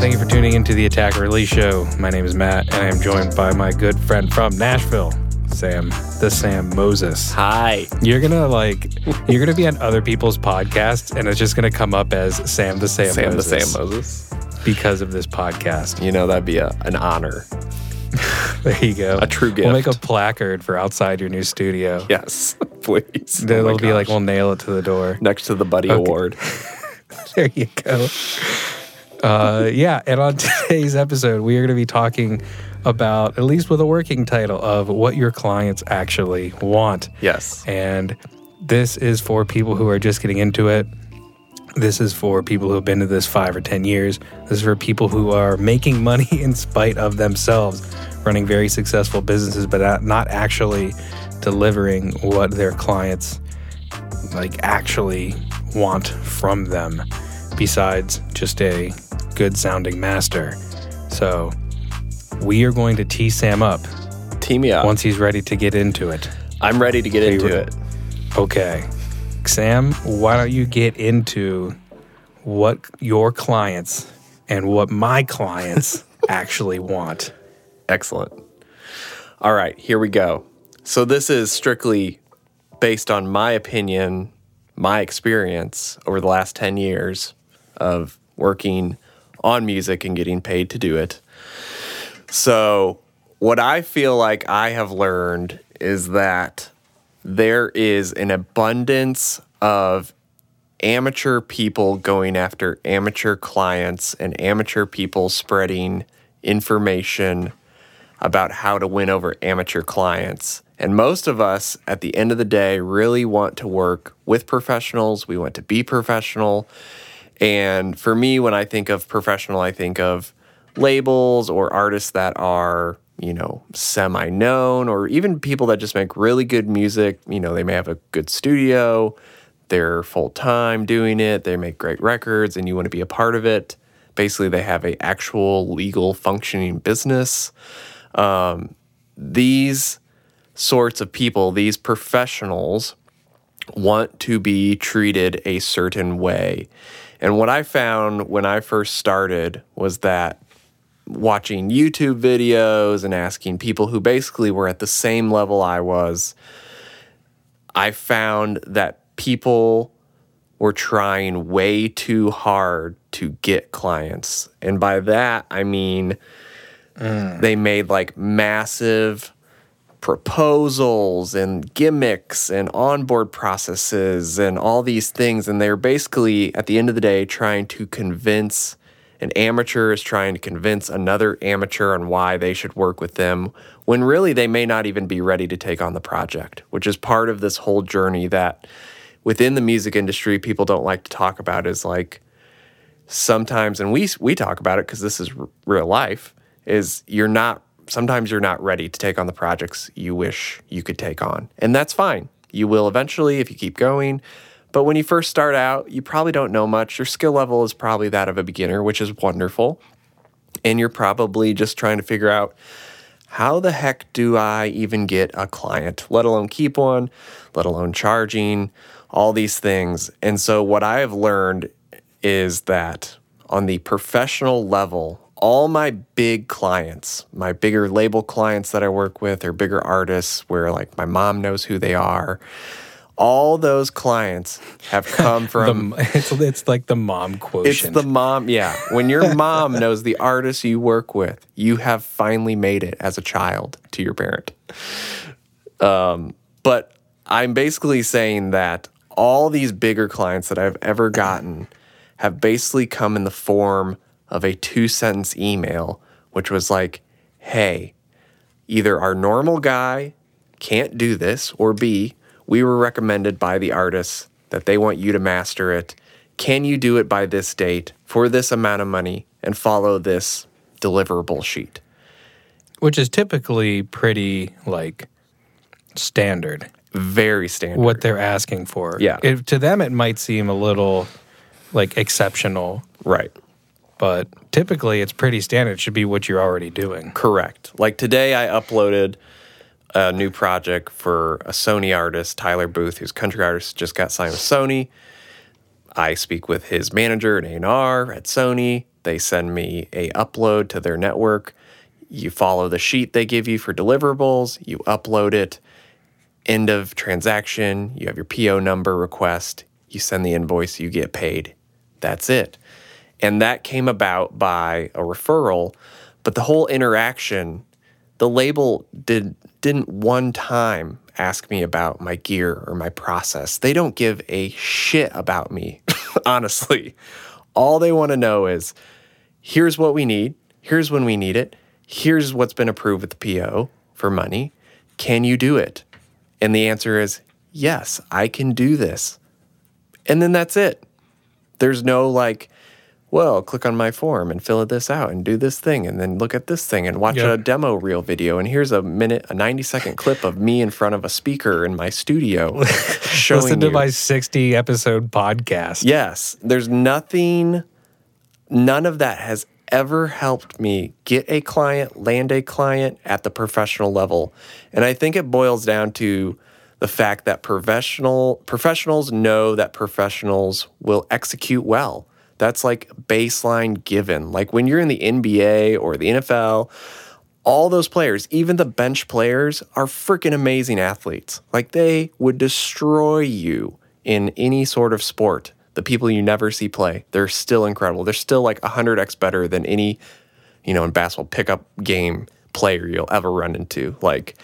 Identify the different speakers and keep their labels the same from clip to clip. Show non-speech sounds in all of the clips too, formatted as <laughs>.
Speaker 1: Thank you for tuning into the Attack Release Show. My name is Matt, and I am joined by my good friend from Nashville, Sam, the Sam Moses.
Speaker 2: Hi.
Speaker 1: You're gonna like, <laughs> you're gonna be on other people's podcasts, and it's just gonna come up as Sam the Sam,
Speaker 2: Sam
Speaker 1: Moses
Speaker 2: the Sam Moses.
Speaker 1: because of this podcast.
Speaker 2: You know, that'd be a, an honor. <laughs>
Speaker 1: There you go.
Speaker 2: A true gift.
Speaker 1: We'll make a placard for outside your new studio.
Speaker 2: Yes, <laughs> please.
Speaker 1: Then
Speaker 2: Oh
Speaker 1: it'll be like we'll nail it to the door.
Speaker 2: next to the Buddy Award.
Speaker 1: There you go. Uh, yeah, and on <laughs> today's episode, we are going to be talking about, at least with a working title, of what your clients actually want.
Speaker 2: Yes.
Speaker 1: And this is for people who are just getting into it. This is for people who have been to this five or 10 years. This is for people who are making <laughs> money in spite of themselves, running very successful businesses, but not- not actually delivering what their clients like actually want from them besides just a good sounding master. So we are going to tee Sam up
Speaker 2: Team me up.
Speaker 1: once he's ready to get into it.
Speaker 2: I'm ready to get into
Speaker 1: we're-
Speaker 2: it.
Speaker 1: Okay. Sam, why don't you get into what your clients and what my clients <laughs> actually want?
Speaker 2: Excellent. All right, here we go. So, this is strictly based on my opinion, my experience over the last 10 years of working on music and getting paid to do it. So, what I feel like I have learned is that there is an abundance of amateur people going after amateur clients and amateur people spreading information about how to win over amateur clients. And most of us at the end of the day really want to work with professionals. We want to be professional. And for me, when I think of professional, I think of labels or artists that are, you know, semi known or even people that just make really good music. You know, they may have a good studio, they're full time doing it, they make great records, and you want to be a part of it. Basically, they have a actual legal functioning business. Um, these sorts of people, these professionals, want to be treated a certain way. And what I found when I first started was that watching YouTube videos and asking people who basically were at the same level I was, I found that people were trying way too hard to get clients. And by that, I mean mm. they made like massive proposals and gimmicks and onboard processes and all these things. And they're basically, at the end of the day, trying to convince an amateur is trying to convince another amateur on why they should work with them when really they may not even be ready to take on the project, which is part of this whole journey that within the music industry people don't like to talk about is like sometimes and we we talk about it because this is r- real life is you're not sometimes you're not ready to take on the projects you wish you could take on. And that's fine. You will eventually if you keep going. But when you first start out you probably don't know much. Your skill level is probably that of a beginner which is wonderful. And you're probably just trying to figure out how the heck do I even get a client, let alone keep one, let alone charging, all these things. And so, what I have learned is that on the professional level, all my big clients, my bigger label clients that I work with, or bigger artists where like my mom knows who they are, all those clients have come <laughs> from
Speaker 1: The, <laughs> it's, it's like the mom quotient.
Speaker 2: it's the mom, yeah. When your <laughs> mom knows the artist you work with, you have finally made it as a child to your parent. Um, but I'm basically saying that all these bigger clients that I've ever gotten have basically come in the form of a two sentence email, which was like, hey, either our normal guy can't do this, or B, we were recommended by the artists that they want you to master it. Can you do it by this date for this amount of money and follow this deliverable sheet?
Speaker 1: which is typically pretty like standard
Speaker 2: Very standard.
Speaker 1: what they're asking for.
Speaker 2: Yeah.
Speaker 1: It, to them, it might seem a little like exceptional,
Speaker 2: right.
Speaker 1: But typically it's pretty standard. It should be what you're already doing.
Speaker 2: Correct. Like today, I uploaded a new project for a Sony artist, Tyler Booth, who's country artist, just got signed with Sony. I speak with his manager at A&R at Sony. They send me a upload to their network. You follow the sheet they give you for deliverables. You upload it. End of transaction. You have your PO number request. You send the invoice. You get paid. That's it. And that came about by a referral. But the whole interaction, the label did didn't one time ask me about my gear or my process. They don't give a shit about me, <laughs> honestly. All they want to know is here's what we need, here's when we need it, here's what's been approved with the PO for money. Can you do it? And the answer is yes, I can do this. And then that's it. There's no like, well, click on my form and fill this out and do this thing and then look at this thing and watch
Speaker 1: Yep.
Speaker 2: a demo reel video. And here's a minute, a 90 second clip of me in front of a speaker in my studio <laughs> showing
Speaker 1: Listen to
Speaker 2: you.
Speaker 1: my 60 episode podcast.
Speaker 2: Yes, there's nothing, none of that has ever helped me get a client, land a client at the professional level. And I think it boils down to the fact that professional professionals know that professionals will execute well. That's like baseline given. Like when you're in the NBA or the NFL, all those players, even the bench players, are freaking amazing athletes. Like they would destroy you in any sort of sport. The people you never see play, they're still incredible. They're still like 100x better than any, you know, in basketball pickup game player you'll ever run into. Like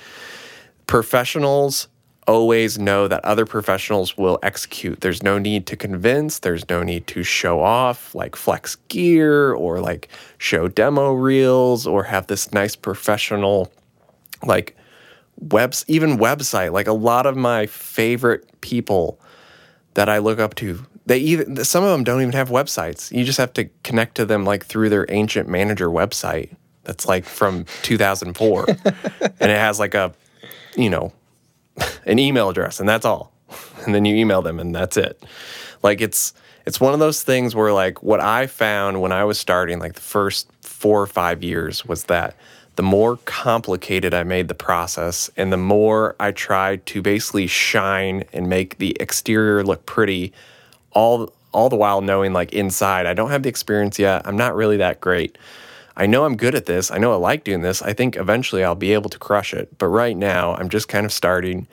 Speaker 2: professionals always know that other professionals will execute. There's no need to convince, there's no need to show off like flex gear or like show demo reels or have this nice professional like webs even website. Like a lot of my favorite people that I look up to, they even some of them don't even have websites. You just have to connect to them like through their ancient manager website that's like from 2004 <laughs> and it has like a you know <laughs> an email address and that's all. <laughs> And then you email them and that's it. Like it's it's one of those things where like what i found when i was starting like the first four or five years was that the more complicated i made the process and the more i tried to basically shine and make the exterior look pretty all all the while knowing like inside i don't have the experience yet. I'm not really that great I know I'm good at this. I know I like doing this. I think eventually I'll be able to crush it. But right now, I'm just kind of starting.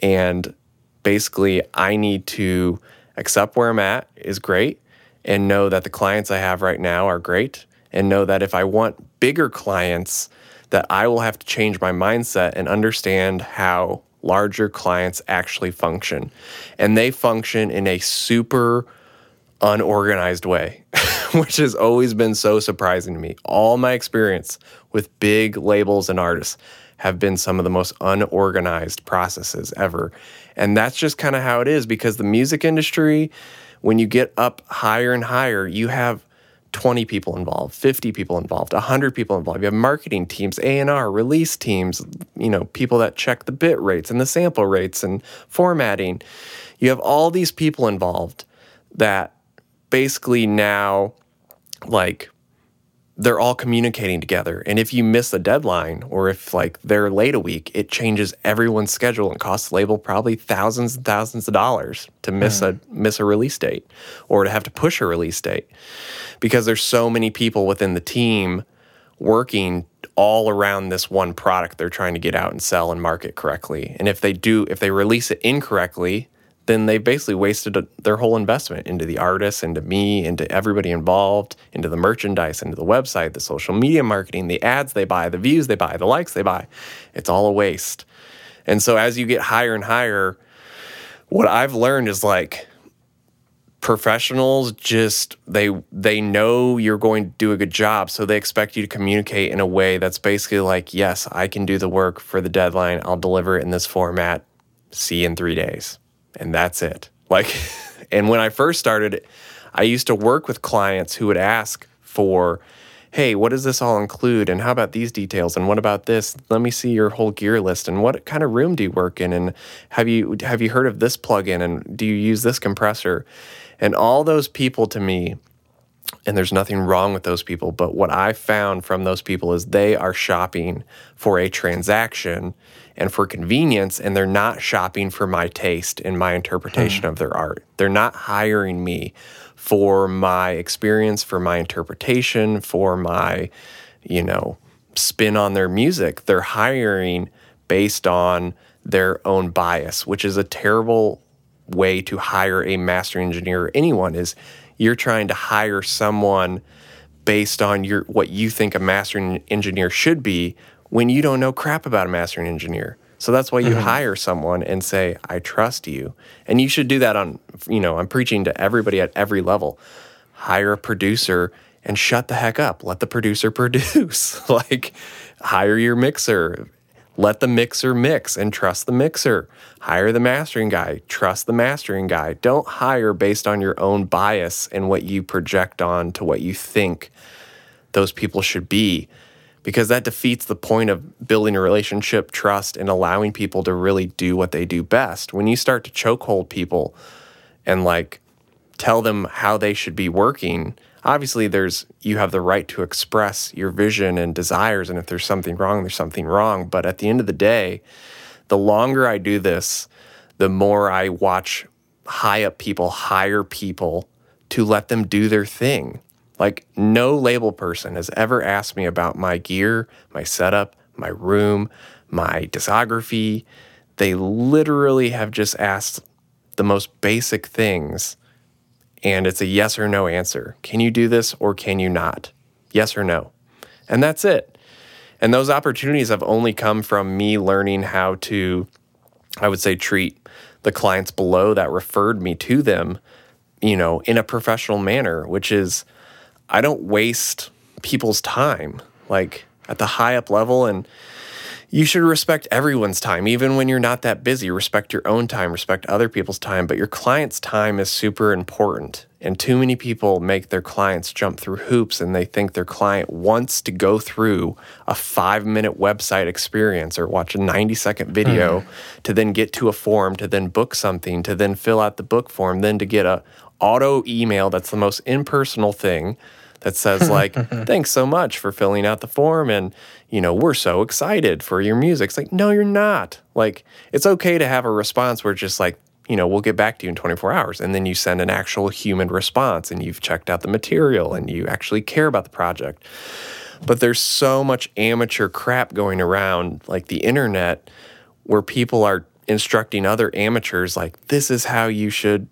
Speaker 2: And basically, I need to accept where I'm at is great and know that the clients I have right now are great and know that if I want bigger clients, that I will have to change my mindset and understand how larger clients actually function. And they function in a super unorganized way, <laughs> <laughs> which has always been so surprising to me. All my experience with big labels and artists have been some of the most unorganized processes ever. And that's just kind of how it is because the music industry, when you get up higher and higher, you have 20 people involved, 50 people involved, 100 people involved. You have marketing teams, A&R, release teams, you know, people that check the bit rates and the sample rates and formatting. You have all these people involved that basically now like they're all communicating together. And if you miss a deadline or if like they're late a week it changes everyone's schedule and costs the label probably thousands and thousands of dollars to miss a mm. miss a release date or to have to push a release date. Because there's so many people within the team working all around this one product they're trying to get out and sell and market correctly. And if they do if they release it incorrectly then they basically wasted a, their whole investment into the artists, into me, into everybody involved, into the merchandise, into the website, the social media marketing, the ads they buy, the views they buy, the likes they buy. It's all a waste. And so as you get higher and higher, what I've learned is like professionals just they they know you're going to do a good job so they expect you to communicate in a way that's basically like yes i can do the work for the deadline i'll deliver it in this format see you in three days and that's it. Like <laughs> and when i first started i used to work with clients who would ask for hey what does this all include? And how about these details? And what about this? Let me see your whole gear list. And what kind of room do you work in? And have you have you heard of this plugin? And do you use this compressor? And all those people to me and there's nothing wrong with those people. But what I found from those people is they are shopping for a transaction and for convenience, and they're not shopping for my taste and my interpretation hmm. of their art. They're not hiring me for my experience, for my interpretation, for my, you know, spin on their music. They're hiring based on their own bias, which is a terrible way to hire a master engineer or anyone is you're trying to hire someone based on your what you think a mastering engineer should be when you don't know crap about a mastering engineer. So that's why you mm-hmm. hire someone and say, I trust you. And you should do that on, you know, I'm preaching to everybody at every level. Hire a producer and shut the heck up. Let the producer <laughs> produce. like, hire your mixer. Let the mixer mix and trust the mixer. Hire the mastering guy. Trust the mastering guy. Don't hire based on your own bias and what you project on to what you think those people should be because that defeats the point of building a relationship, trust, and allowing people to really do what they do best. When you start to chokehold people and like tell them how they should be working, obviously there's you have the right to express your vision and desires and if there's something wrong, there's something wrong. But at the end of the day, the longer I do this, the more I watch high up people hire people to let them do their thing. Like, no label person has ever asked me about my gear, my setup, my room, my discography. They literally have just asked the most basic things, and it's a yes or no answer. Can you do this or can you not? Yes or no. And that's it. And those opportunities have only come from me learning how to, I would say, treat the clients below that referred me to them, you know, in a professional manner, which is I don't waste people's time like at the high up level and you should respect everyone's time even when you're not that busy respect your own time respect other people's time but your client's time is super important and too many people make their clients jump through hoops and they think their client wants to go through a 5 minute website experience or watch a 90 second video mm. to then get to a form to then book something to then fill out the book form then to get a auto email that's the most impersonal thing that says <laughs> like thanks so much for filling out the form and you know we're so excited for your music. It's like no you're not. Like it's okay to have a response where it's just like you know we'll get back to you in 24 hours and then you send an actual human response and you've checked out the material and you actually care about the project. But there's so much amateur crap going around like the internet where people are instructing other amateurs like this is how you should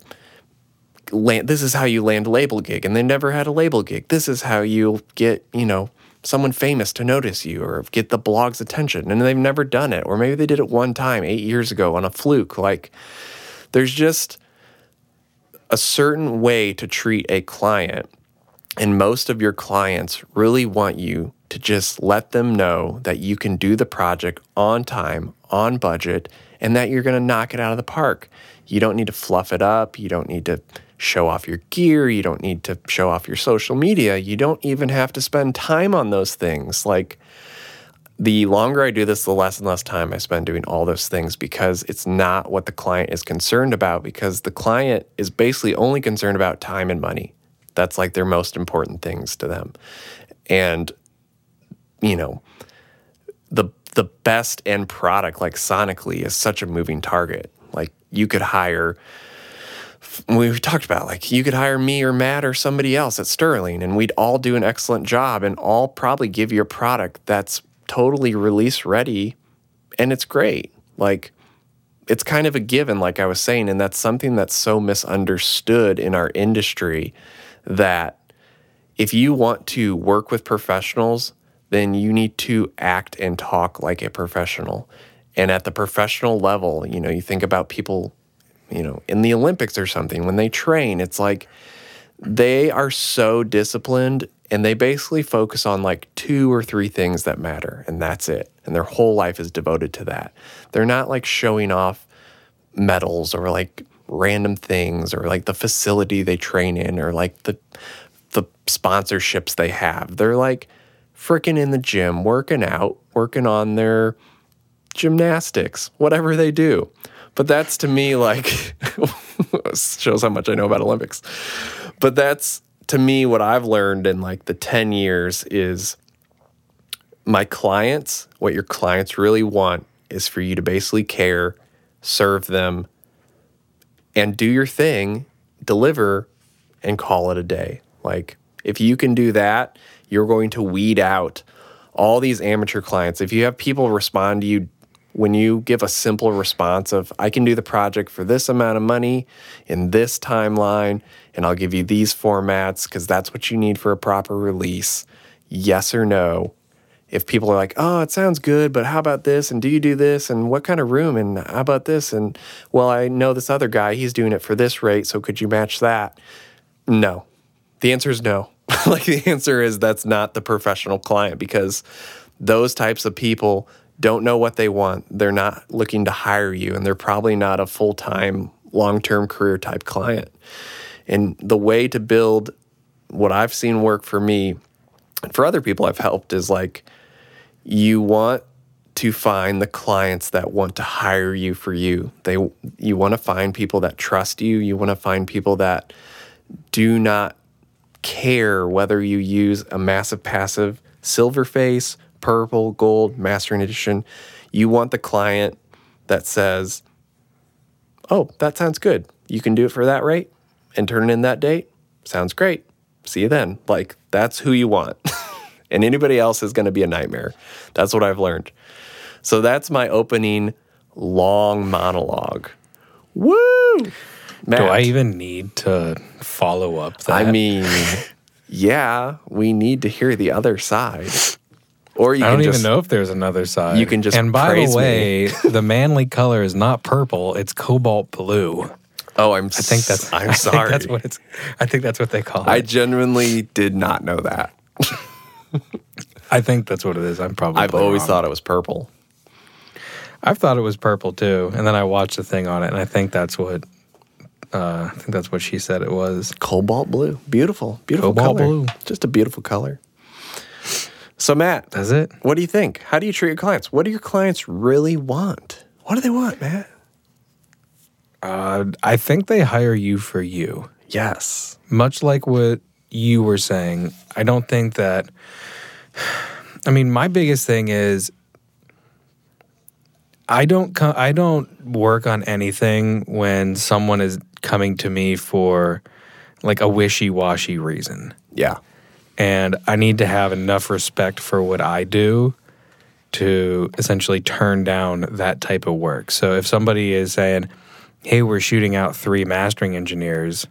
Speaker 2: land, this is how you land a label gig, and they never had a label gig. This is how you get, you know, someone famous to notice you or get the blog's attention, and they've never done it, or maybe they did it one time eight years ago on a fluke. Like, there's just a certain way to treat a client, and most of your clients really want you to just let them know that you can do the project on time, on budget, and that you're going to knock it out of the park. You don't need to fluff it up. You don't need to show off your gear. You don't need to show off your social media. You don't even have to spend time on those things. Like, the longer I do this, the less and less time I spend doing all those things because it's not what the client is concerned about. Because the client is basically only concerned about time and money. That's like their most important things to them. And, you know, the the best end product, like sonically, is such a moving target. Like you could hire we talked about like you could hire me or Matt or somebody else at Sterling and we'd all do an excellent job and all probably give you a product that's totally release ready and it's great. Like it's kind of a given like I was saying and that's something that's so misunderstood in our industry that if you want to work with professionals, then you need to act and talk like a professional. And at the professional level, you know, you think about people you know, in the Olympics or something, when they train, it's like they are so disciplined and they basically focus on like two or three things that matter and that's it. And their whole life is devoted to that. They're not like showing off medals or like random things or like the facility they train in or like the the sponsorships they have. They're like freaking in the gym, working out, working on their gymnastics, whatever they do. But that's to me like <laughs> shows how much I know about Olympics. But that's to me what I've learned in like the 10 years is my clients, what your clients really want is for you to basically care, serve them, and do your thing, deliver, and call it a day. Like if you can do that, you're going to weed out all these amateur clients. If you have people respond to you when you give a simple response of I can do the project for this amount of money in this timeline and I'll give you these formats because that's what you need for a proper release. Yes or no. If people are like, "Oh, it sounds good, but how about this and do you do this and what kind of room and how about this and well, I know this other guy, he's doing it for this rate, so could you match that?" No. The answer is no. <laughs> like the answer is that's not the professional client because those types of people don't know what they want. They're not looking to hire you, and they're probably not a full time, long term career type client. And the way to build what I've seen work for me and for other people I've helped is like you want to find the clients that want to hire you for you. They you want to find people that trust you. You want to find people that do not care whether you use a massive passive silver face purple, gold, mastering edition. You want the client that says, Oh, that sounds good. You can do it for that rate and turn it in that date. Sounds great. See you then. Like, that's who you want. <laughs> and anybody else is going to be a nightmare. That's what I've learned. So that's my opening long monologue. Woo!
Speaker 1: Matt, Do I even need to follow up that?
Speaker 2: I mean, yeah, we need to hear the other side. <laughs> Or you
Speaker 1: I don't
Speaker 2: just,
Speaker 1: even know if there's another side.
Speaker 2: You can just
Speaker 1: and by the way, the Manley color is not purple; it's cobalt blue.
Speaker 2: Oh, I'm.
Speaker 1: I think that's.
Speaker 2: I'm
Speaker 1: I
Speaker 2: sorry.
Speaker 1: That's what it's. I think that's what they call it.
Speaker 2: I genuinely did not know that.
Speaker 1: I think that's what it is. I'm probably.
Speaker 2: I've always
Speaker 1: wrong.
Speaker 2: thought it was purple.
Speaker 1: I've thought it was purple too, and then I watched the thing on it, and I think that's what. Uh, I think that's what she said it was.
Speaker 2: Cobalt blue, beautiful, beautiful
Speaker 1: Cobalt
Speaker 2: color.
Speaker 1: blue.
Speaker 2: just a beautiful color. So Matt,
Speaker 1: Does it?
Speaker 2: what do you think? How do you treat your clients? What do your clients really want? What do they want, Matt?
Speaker 1: Uh, I think they hire you for you.
Speaker 2: Yes.
Speaker 1: much like what you were saying, I don't think that. <sighs> I mean, my biggest thing is I don't co- I don't work on anything when someone is coming to me for like a wishy-washy reason.
Speaker 2: Yeah.
Speaker 1: And I need to have enough respect for what I do to essentially turn down that type of work. So if somebody is saying, "Hey, we're shooting out three mastering engineers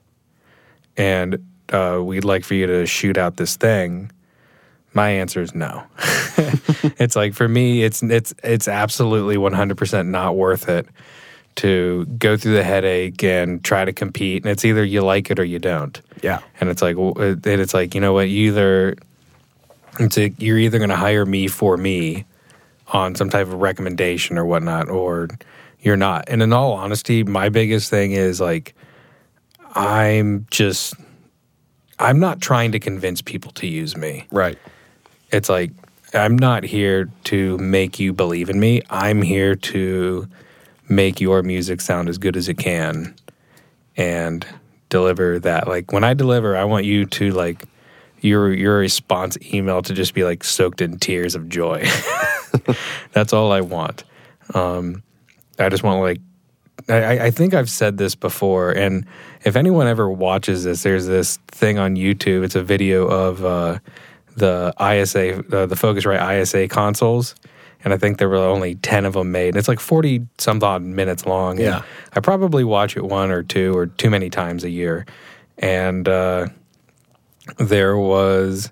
Speaker 1: and uh, we'd like for you to shoot out this thing," my answer is no. <laughs> it's like for me, it's it's it's absolutely one hundred percent not worth it to go through the headache and try to compete. And it's either you like it or you don't.
Speaker 2: Yeah.
Speaker 1: And it's like, and it's like, you know what? You either it's like you're either going to hire me for me on some type of recommendation or whatnot, or you're not. And in all honesty, my biggest thing is like, I'm just, I'm not trying to convince people to use me.
Speaker 2: Right.
Speaker 1: It's like, I'm not here to make you believe in me. I'm here to make your music sound as good as it can and deliver that. Like when I deliver, I want you to like your your response email to just be like soaked in tears of joy. <laughs> That's all I want. Um, I just want like I, I think I've said this before, and if anyone ever watches this, there's this thing on YouTube. It's a video of uh, the ISA, uh, the Focusrite ISA consoles, and I think there were only ten of them made. And it's like forty some odd minutes long.
Speaker 2: Yeah.
Speaker 1: I probably watch it one or two or too many times a year, and uh, there was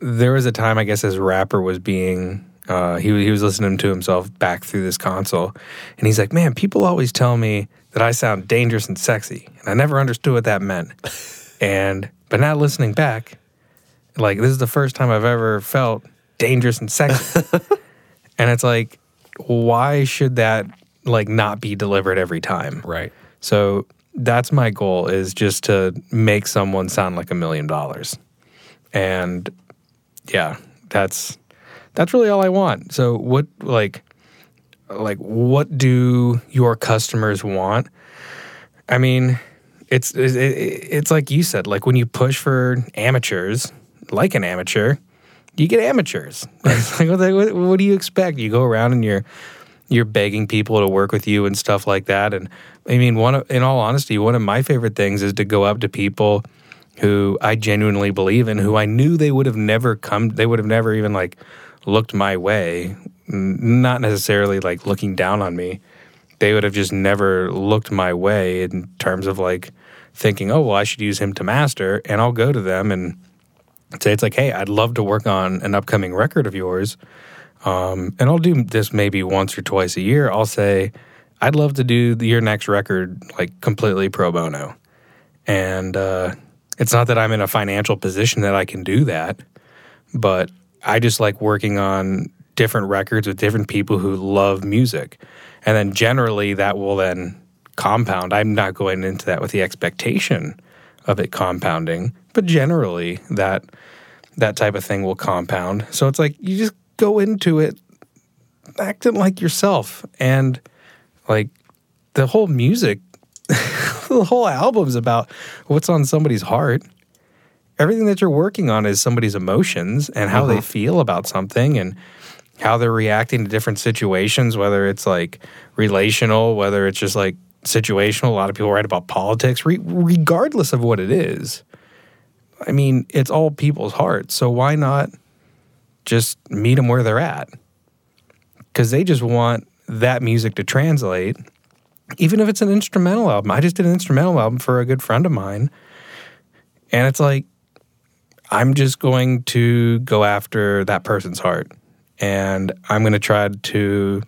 Speaker 1: there was a time I guess as rapper was being uh, he he was listening to himself back through this console, and he's like, "Man, people always tell me that I sound dangerous and sexy, and I never understood what that meant." <laughs> and but now listening back, like this is the first time I've ever felt dangerous and sexy, <laughs> and it's like, why should that like not be delivered every time?
Speaker 2: Right.
Speaker 1: So that's my goal is just to make someone sound like a million dollars. And yeah, that's that's really all I want. So what like like what do your customers want? I mean, it's it's like you said, like when you push for amateurs, like an amateur, you get amateurs. <laughs> Like, what, what, do you expect? You go around and you're you're begging people to work with you and stuff like that. And I mean, one of, in all honesty, one of my favorite things is to go up to people who I genuinely believe in, who I knew they would have never come, they would have never even like looked my way, not necessarily like looking down on me. They would have just never looked my way in terms of like thinking, oh, well, I should use him to master. And I'll go to them and say, it's like, hey, I'd love to work on an upcoming record of yours. Um, and I'll do this maybe once or twice a year. I'll say, I'd love to do your next record like completely pro bono. And uh, it's not that I'm in a financial position that I can do that, but I just like working on different records with different people who love music. And then generally that will then compound. I'm not going into that with the expectation of it compounding, but generally that that type of thing will compound. So it's like you just go into it acting like yourself and like the whole music <laughs> the whole album's about what's on somebody's heart. Everything that you're working on is somebody's emotions and how they mm-hmm. feel about something and how they're reacting to different situations, whether it's like relational, whether it's just like situational. A lot of people write about politics, re- regardless of what it is. I mean, it's all people's hearts. So why not just meet them where they're at? Because they just want that music to translate even if it's an instrumental album. I just did an instrumental album for a good friend of mine. And it's like, I'm just going to go after that person's heart. And I'm going to try to,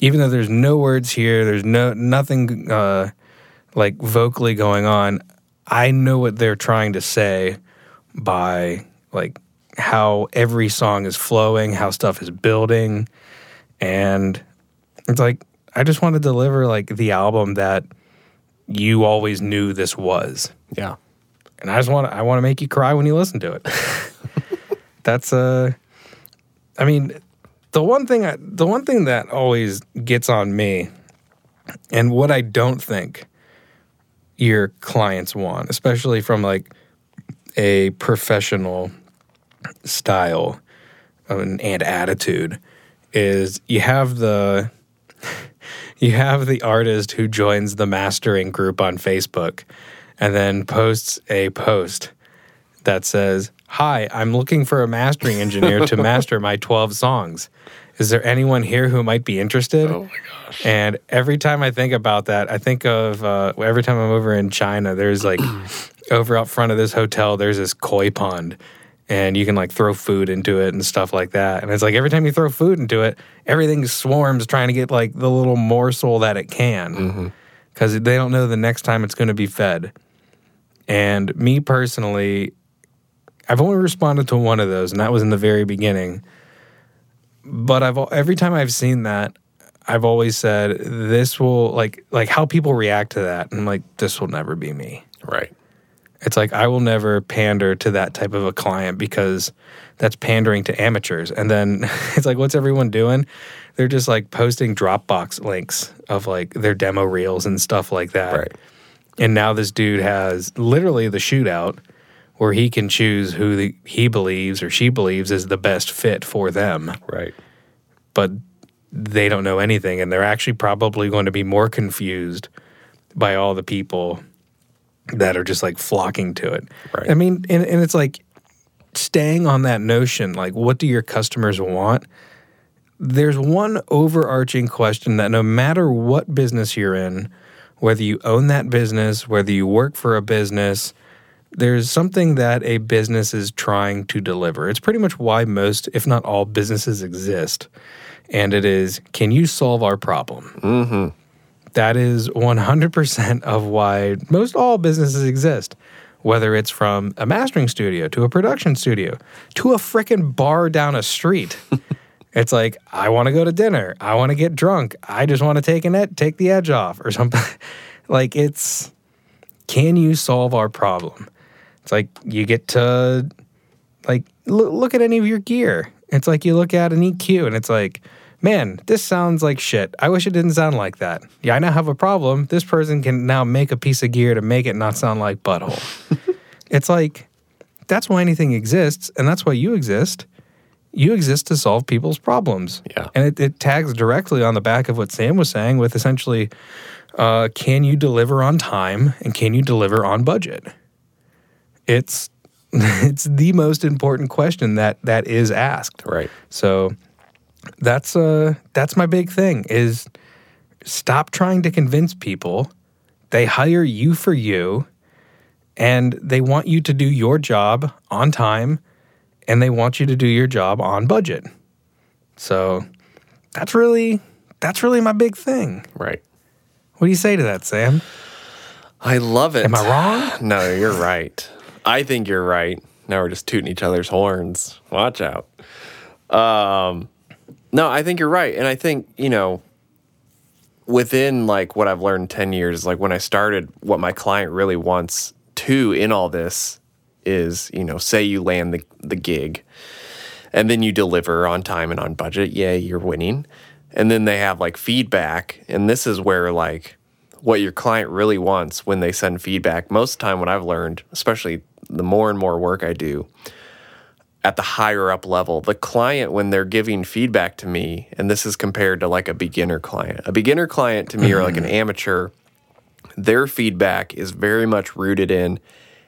Speaker 1: even though there's no words here, there's no nothing uh, like vocally going on. I know what they're trying to say by like how every song is flowing, how stuff is building, and it's like I just want to deliver like the album that you always knew this was.
Speaker 2: Yeah.
Speaker 1: And I just want to, I want to make you cry when you listen to it. <laughs> That's uh I mean, the one thing I, the one thing that always gets on me and what I don't think your clients want, especially from like a professional style and, and attitude is you have the <laughs> you have the artist who joins the mastering group on Facebook and then posts a post that says, Hi, I'm looking for a mastering engineer to <laughs> master my 12 songs. Is there anyone here who might be interested?
Speaker 2: Oh my gosh.
Speaker 1: And every time I think about that, I think of uh, every time I'm over in China, there's like <clears throat> over out front of this hotel, there's this koi pond and you can like throw food into it and stuff like that. And it's like every time you throw food into it, everything swarms trying to get like the little morsel that it can because they don't know the next time it's going to be fed. And me personally, I've only responded to one of those, and that was in the very beginning. But I've every time I've seen that, I've always said this will like like how people react to that, and I'm like this will never be me.
Speaker 2: Right.
Speaker 1: It's like I will never pander to that type of a client because that's pandering to amateurs. And then <laughs> it's like, what's everyone doing? They're just like posting Dropbox links of like their demo reels and stuff like that.
Speaker 2: Right.
Speaker 1: And now this dude has literally the shootout where he can choose who the, he believes or she believes is the best fit for them.
Speaker 2: Right.
Speaker 1: But they don't know anything. And they're actually probably going to be more confused by all the people that are just like flocking to it.
Speaker 2: Right.
Speaker 1: I mean, and, and it's like staying on that notion like, what do your customers want? There's one overarching question that no matter what business you're in, whether you own that business, whether you work for a business, there's something that a business is trying to deliver. It's pretty much why most, if not all, businesses exist. And it is can you solve our problem? Mm-hmm. That is 100% of why most all businesses exist. Whether it's from a mastering studio to a production studio to a frickin' bar down a street. <laughs> it's like, I want to go to dinner. I want to get drunk. I just want to take an ed- take the edge off or something. <laughs> like it's can you solve our problem? It's like you get to like look, look at any of your gear. It's like you look at an EQ and it's like, man, this sounds like shit. I wish it didn't sound like that. Yeah, I now have a problem. This person can now make a piece of gear to make it not sound like butthole. <laughs> it's like that's why anything exists, and that's why you exist. You exist to solve people's problems.
Speaker 2: Yeah.
Speaker 1: And it, it tags directly on the back of what Sam was saying with essentially uh, can you deliver on time and can you deliver on budget? It's <laughs> it's the most important question that that is asked.
Speaker 2: Right.
Speaker 1: So that's uh that's my big thing is stop trying to convince people. They hire you for you and they want you to do your job on time and they want you to do your job on budget. So that's really that's really my big thing.
Speaker 2: Right.
Speaker 1: What do you say to that, Sam?
Speaker 2: I love it.
Speaker 1: Am I wrong? <sighs>
Speaker 2: No, you're right. I think you're right. Now we're just tooting each other's horns. Watch out. Um, no, I think you're right, and I think you know, within like what I've learned ten years, like when I started, what my client really wants to in all this is you know, say you land the the gig, and then you deliver on time and on budget. Yeah, you're winning, and then they have like feedback, and this is where like what your client really wants when they send feedback. Most of the time, what I've learned, especially the more and more work I do at the higher up level, the client, when they're giving feedback to me, and this is compared to like a beginner client, a beginner client to me or like an mm-hmm. amateur, their feedback is very much rooted in,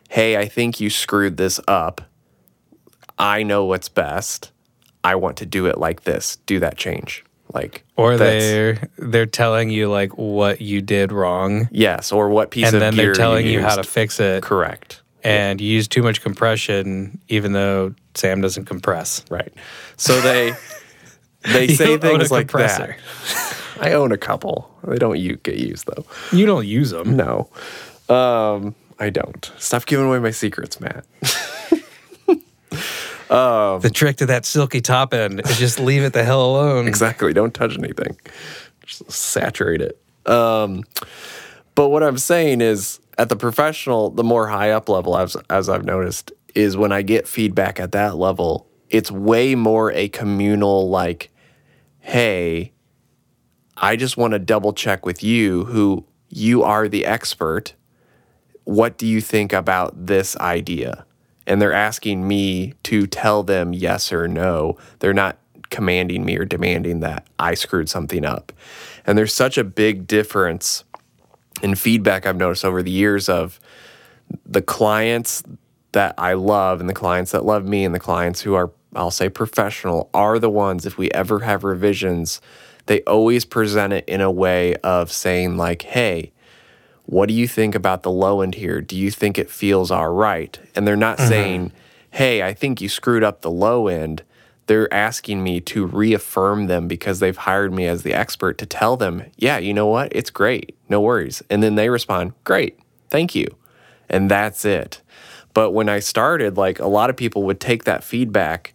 Speaker 2: hey, I think you screwed this up. I know what's best. I want to do it like this. Do that change. Like,
Speaker 1: Or they're they're telling you like what you did wrong
Speaker 2: yes, or what piece of the thing.
Speaker 1: and
Speaker 2: of
Speaker 1: then they're telling you how to fix it.
Speaker 2: correct.
Speaker 1: and you use too much compression, even though Sam doesn't compress.
Speaker 2: Right. So they they <laughs> say
Speaker 1: don't own a
Speaker 2: things like
Speaker 1: compressor.
Speaker 2: that. <laughs> I own a couple. They don't u- get used though.
Speaker 1: You don't use them.
Speaker 2: No. Um, I don't. Stop giving away my secrets, Matt. <laughs>
Speaker 1: The trick to that silky top end is just leave it the hell alone.
Speaker 2: Exactly. Don't touch anything. Just saturate it. Um, but what I'm saying is, at the professional, the more high up level, as as I've noticed, is when I get feedback at that level, it's way more a communal like, hey, I just want to double check with you, who you are the expert. What do you think about this idea? And they're asking me to tell them yes or no. They're not commanding me or demanding that I screwed something up. And there's such a big difference in feedback I've noticed over the years of the clients that I love and the clients that love me and the clients who are, I'll say, professional are the ones, if we ever have revisions, they always present it in a way of saying, like, hey, what do you think about the low end here? Do you think it feels all right? And they're not mm-hmm. saying, hey, I think you screwed up the low end. They're asking me to reaffirm them because they've hired me as the expert to tell them, yeah, you know what? It's great. No worries. And then they respond, great. Thank you. And that's it. But when I started, like a lot of people would take that feedback,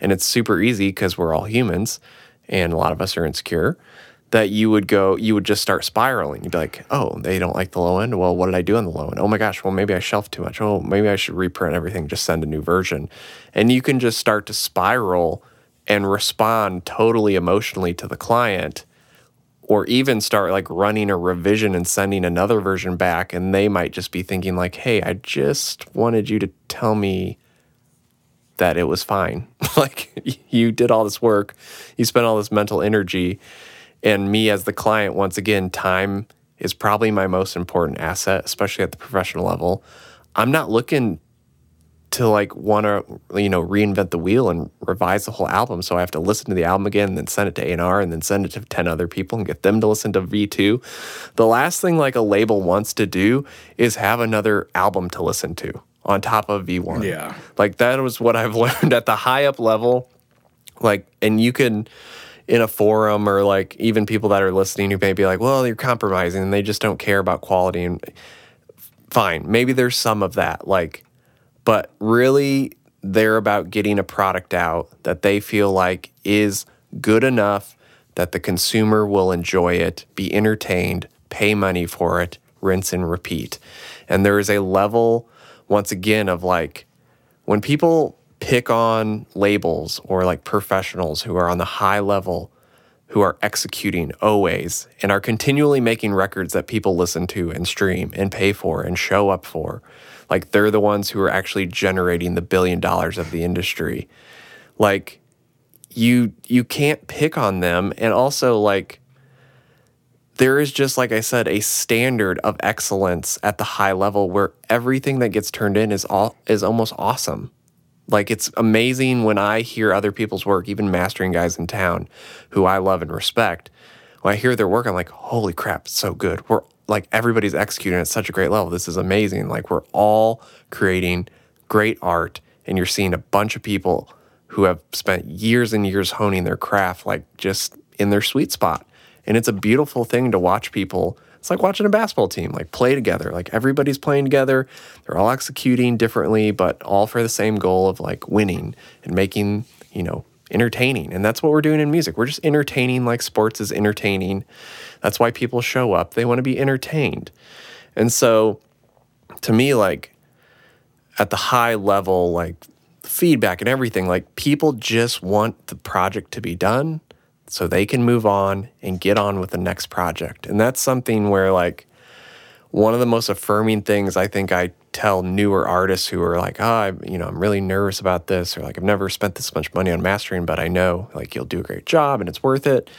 Speaker 2: and it's super easy because we're all humans and a lot of us are insecure that you would go, you would just start spiraling. You'd be like, oh, they don't like the low end. Well, what did I do on the low end? Oh my gosh, well, maybe I shelved too much. Oh, maybe I should reprint everything, just send a new version. And you can just start to spiral and respond totally emotionally to the client or even start like running a revision and sending another version back and they might just be thinking like hey i just wanted you to tell me that it was fine <laughs> like <laughs> you did all this work you spent all this mental energy and me as the client once again time is probably my most important asset especially at the professional level. I'm not looking to like want to you know reinvent the wheel and revise the whole album. So i have to listen to the album again and then send it to A&R and then send it to 10 other people and get them to listen to V2 the last thing like a label wants to do is have another album to listen to on top of V1
Speaker 1: Yeah.
Speaker 2: like that was what i've <laughs> learned at the high up level. Like and you can in a forum or like even people that are listening who may be like well you're compromising and they just don't care about quality and fine maybe there's some of that like but really they're about getting a product out that they feel like is good enough that the consumer will enjoy it, be entertained, pay money for it, rinse and repeat. And there is a level, once again, of like when people pick on labels or like professionals who are on the high level who are executing always and are continually making records that people listen to and stream and pay for and show up for. Like they're the ones who are actually generating the billion dollars of the industry. Like you you can't pick on them and also like there is just like I said a standard of excellence at the high level where everything that gets turned in is all is almost awesome. Like it's amazing when I hear other people's work, even mastering guys in town who I love and respect. When I hear their work, I'm like, holy crap, it's so good. We're like everybody's executing at such a great level. This is amazing. Like we're all creating great art, and you're seeing a bunch of people who have spent years and years honing their craft, like just in their sweet spot. And it's a beautiful thing to watch people. It's like watching a basketball team like play together. Like everybody's playing together. They're all executing differently, but all for the same goal of like winning and making, you know, entertaining. And that's what we're doing in music. We're just entertaining like sports is entertaining. That's why people show up. They want to be entertained. And so to me, like at the high level, like feedback and everything, like people just want the project to be done so they can move on and get on with the next project. And that's something where like one of the most affirming things I think I tell newer artists who are like, oh, I, you know, I'm really nervous about this, or like, I've never spent this much money on mastering, but I know like you'll do a great job and it's worth it.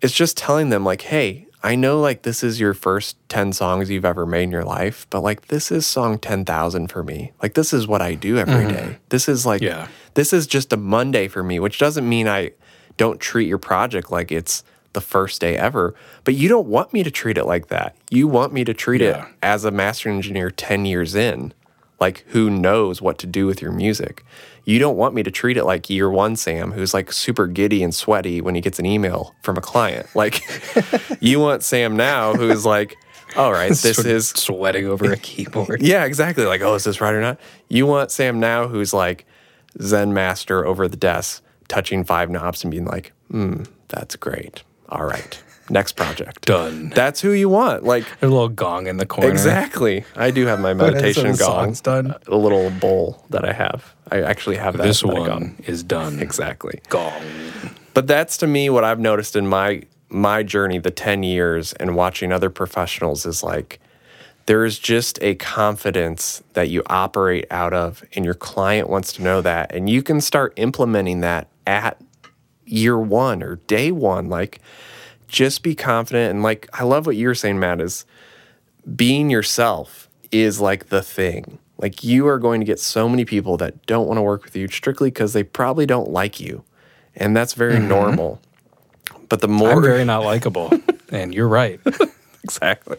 Speaker 2: It's just telling them like, hey, I know like this is your first 10 songs you've ever made in your life, but like this is song 10,000 for me. Like this is what I do every mm-hmm. day. This is like,
Speaker 1: yeah.
Speaker 2: this is just a Monday for me, which doesn't mean I don't treat your project like it's the first day ever. But you don't want me to treat it like that. You want me to treat yeah. it as a master engineer 10 years in, like who knows what to do with your music. You don't want me to treat it like year one Sam, who's like super giddy and sweaty when he gets an email from a client. Like <laughs> you want Sam now, who's like, all right, <laughs> this is
Speaker 1: sweating over a keyboard. <laughs>
Speaker 2: yeah, exactly. Like, oh, is this right or not? You want Sam now, who's like Zen master over the desk, touching five knobs and being like, hmm, that's great all right, <laughs> next project.
Speaker 1: Done.
Speaker 2: That's who you want. Like
Speaker 1: a little gong in the corner.
Speaker 2: Exactly. I do have my <laughs> meditation gong. Done. A little bowl that I have. I actually have that.
Speaker 1: This one gong. is done.
Speaker 2: Exactly.
Speaker 1: Gong.
Speaker 2: But that's to me what I've noticed in my my journey, the 10 years and watching other professionals is like there is just a confidence that you operate out of and your client wants to know that and you can start implementing that at year one or day one. Like, just be confident. And like, I love what you were saying, Matt, is being yourself is like the thing. Like, you are going to get so many people that don't want to work with you strictly because they probably don't like you. And that's very mm-hmm. normal. But the more.
Speaker 1: I'm very not likable. <laughs> and you're right. <laughs>
Speaker 2: exactly.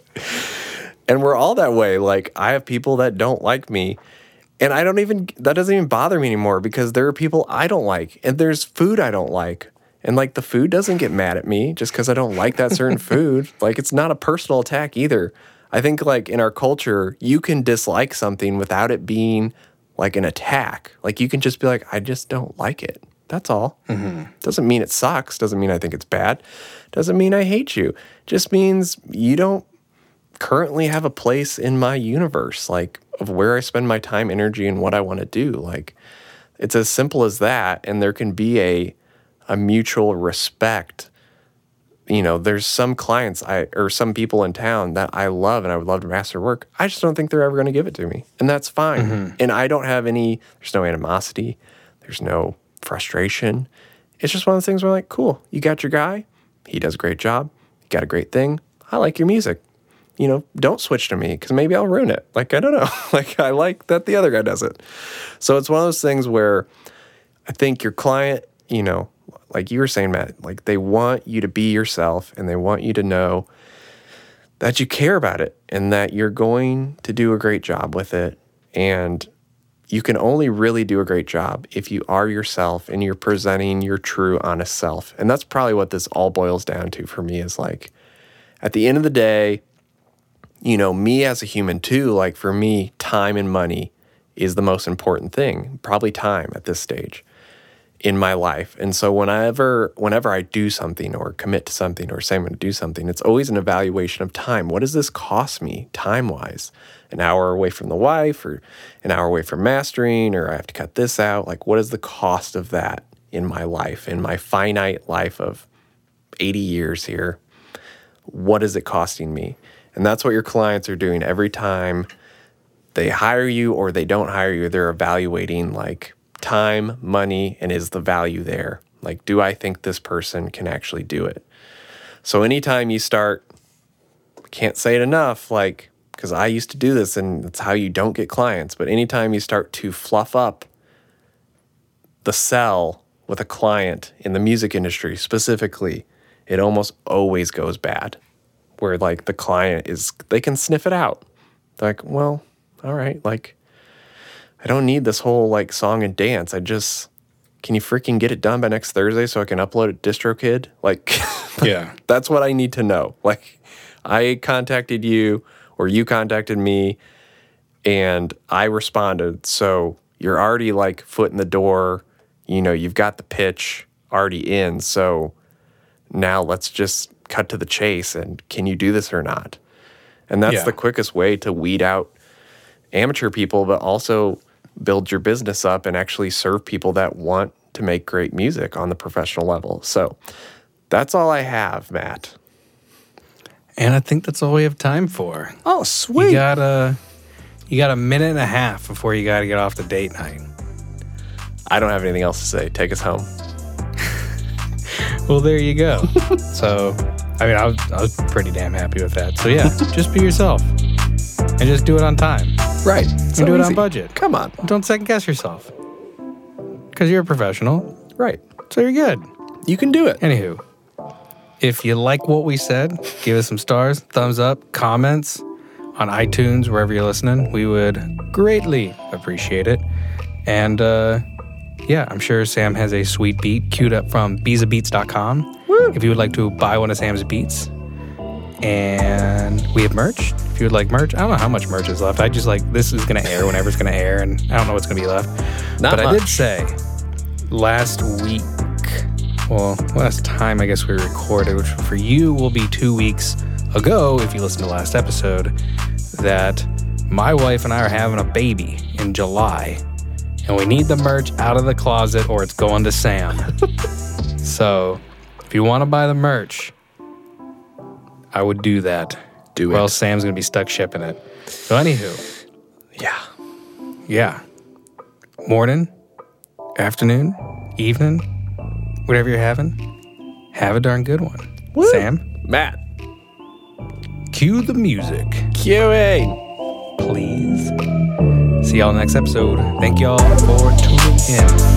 Speaker 2: And we're all that way. Like, I have people that don't like me and I don't even, that doesn't even bother me anymore because there are people I don't like and there's food I don't like. And like the food doesn't get mad at me just because I don't like that certain <laughs> food. Like it's not a personal attack either. I think like in our culture, you can dislike something without it being like an attack. Like you can just be like, I just don't like it. That's all. Mm-hmm. Doesn't mean it sucks. Doesn't mean I think it's bad. Doesn't mean I hate you. Just means you don't currently have a place in my universe. Like of where I spend my time, energy, and what I want to do. Like it's as simple as that. And there can be a a mutual respect. You know, there's some clients I or some people in town that I love and I would love to master work. I just don't think they're ever going to give it to me. And that's fine. Mm-hmm. And I don't have any there's no animosity, there's no frustration. It's just one of those things where like, cool, you got your guy, he does a great job, you got a great thing. I like your music you know, don't switch to me because maybe I'll ruin it. Like, I don't know. <laughs> like, I like that the other guy does it. So it's one of those things where I think your client, you know, like you were saying, Matt, like they want you to be yourself and they want you to know that you care about it and that you're going to do a great job with it. And you can only really do a great job if you are yourself and you're presenting your true, honest self. And that's probably what this all boils down to for me is like, at the end of the day, you know, me as a human too, like for me, time and money is the most important thing, probably time at this stage in my life. And so whenever whenever I do something or commit to something or say I'm going to do something, it's always an evaluation of time. What does this cost me time-wise? An hour away from the wife or an hour away from mastering or I have to cut this out. Like what is the cost of that in my life, in my finite life of 80 years here? What is it costing me? And that's what your clients are doing every time they hire you or they don't hire you. They're evaluating like time, money, and is the value there? Like, do I think this person can actually do it? So anytime you start, can't say it enough, like, because I used to do this and it's how you don't get clients, but anytime you start to fluff up the sell with a client in the music industry specifically, it almost always goes bad. Where like the client is, they can sniff it out. They're like, well, all right, like, I don't need this whole like song and dance. I just, can you freaking get it done by next Thursday so I can upload it DistroKid? Like, <laughs>
Speaker 1: Yeah.
Speaker 2: that's what I need to know. Like, I contacted you or you contacted me and I responded. So you're already like foot in the door. You know, you've got the pitch already in. So now let's just cut to the chase and can you do this or not? And that's
Speaker 1: Yeah.
Speaker 2: the quickest way to weed out amateur people, but also build your business up and actually serve people that want to make great music on the professional level. So that's all I have, Matt.
Speaker 1: And I think that's all we have time for.
Speaker 2: Oh, sweet.
Speaker 1: You got a you got a minute and a half before you got to get off the date night.
Speaker 2: I don't have anything else to say. Take us home.
Speaker 1: Well, there you go. <laughs> so, I mean, I was, I was pretty damn happy with that. So yeah, <laughs> just be yourself and just do it on time.
Speaker 2: Right.
Speaker 1: And do it on budget.
Speaker 2: Come on.
Speaker 1: Don't second guess yourself because you're a professional.
Speaker 2: Right.
Speaker 1: So you're good.
Speaker 2: You can do it.
Speaker 1: Anywho, if you like what we said, give us some stars, thumbs up, comments on iTunes, wherever you're listening. We would greatly appreciate it. And uh, yeah, I'm sure Sam has a sweet beat queued up from bezabeats.com if you would like to buy one of Sam's beats. And we have merch. If you would like merch, I don't know how much merch is left. I just like this is going to air whenever it's going to air, and I don't know what's going to be left.
Speaker 2: Not
Speaker 1: but I did say last week, well, last time I guess we recorded, which for you will be two weeks ago if you listen to last episode, that my wife and I are having a baby in July, and we need the merch out of the closet or it's going to Sam. <laughs> so if you want to buy the merch, I would do that.
Speaker 2: Do it. Well.
Speaker 1: Sam's gonna be stuck shipping it. So anywho,
Speaker 2: Yeah.
Speaker 1: yeah. Morning, afternoon, evening, whatever you're having, have a darn good one. Sam,
Speaker 2: Matt.
Speaker 1: cue the music,
Speaker 2: QA.
Speaker 1: please. See y'all next episode. Thank y'all for tuning in.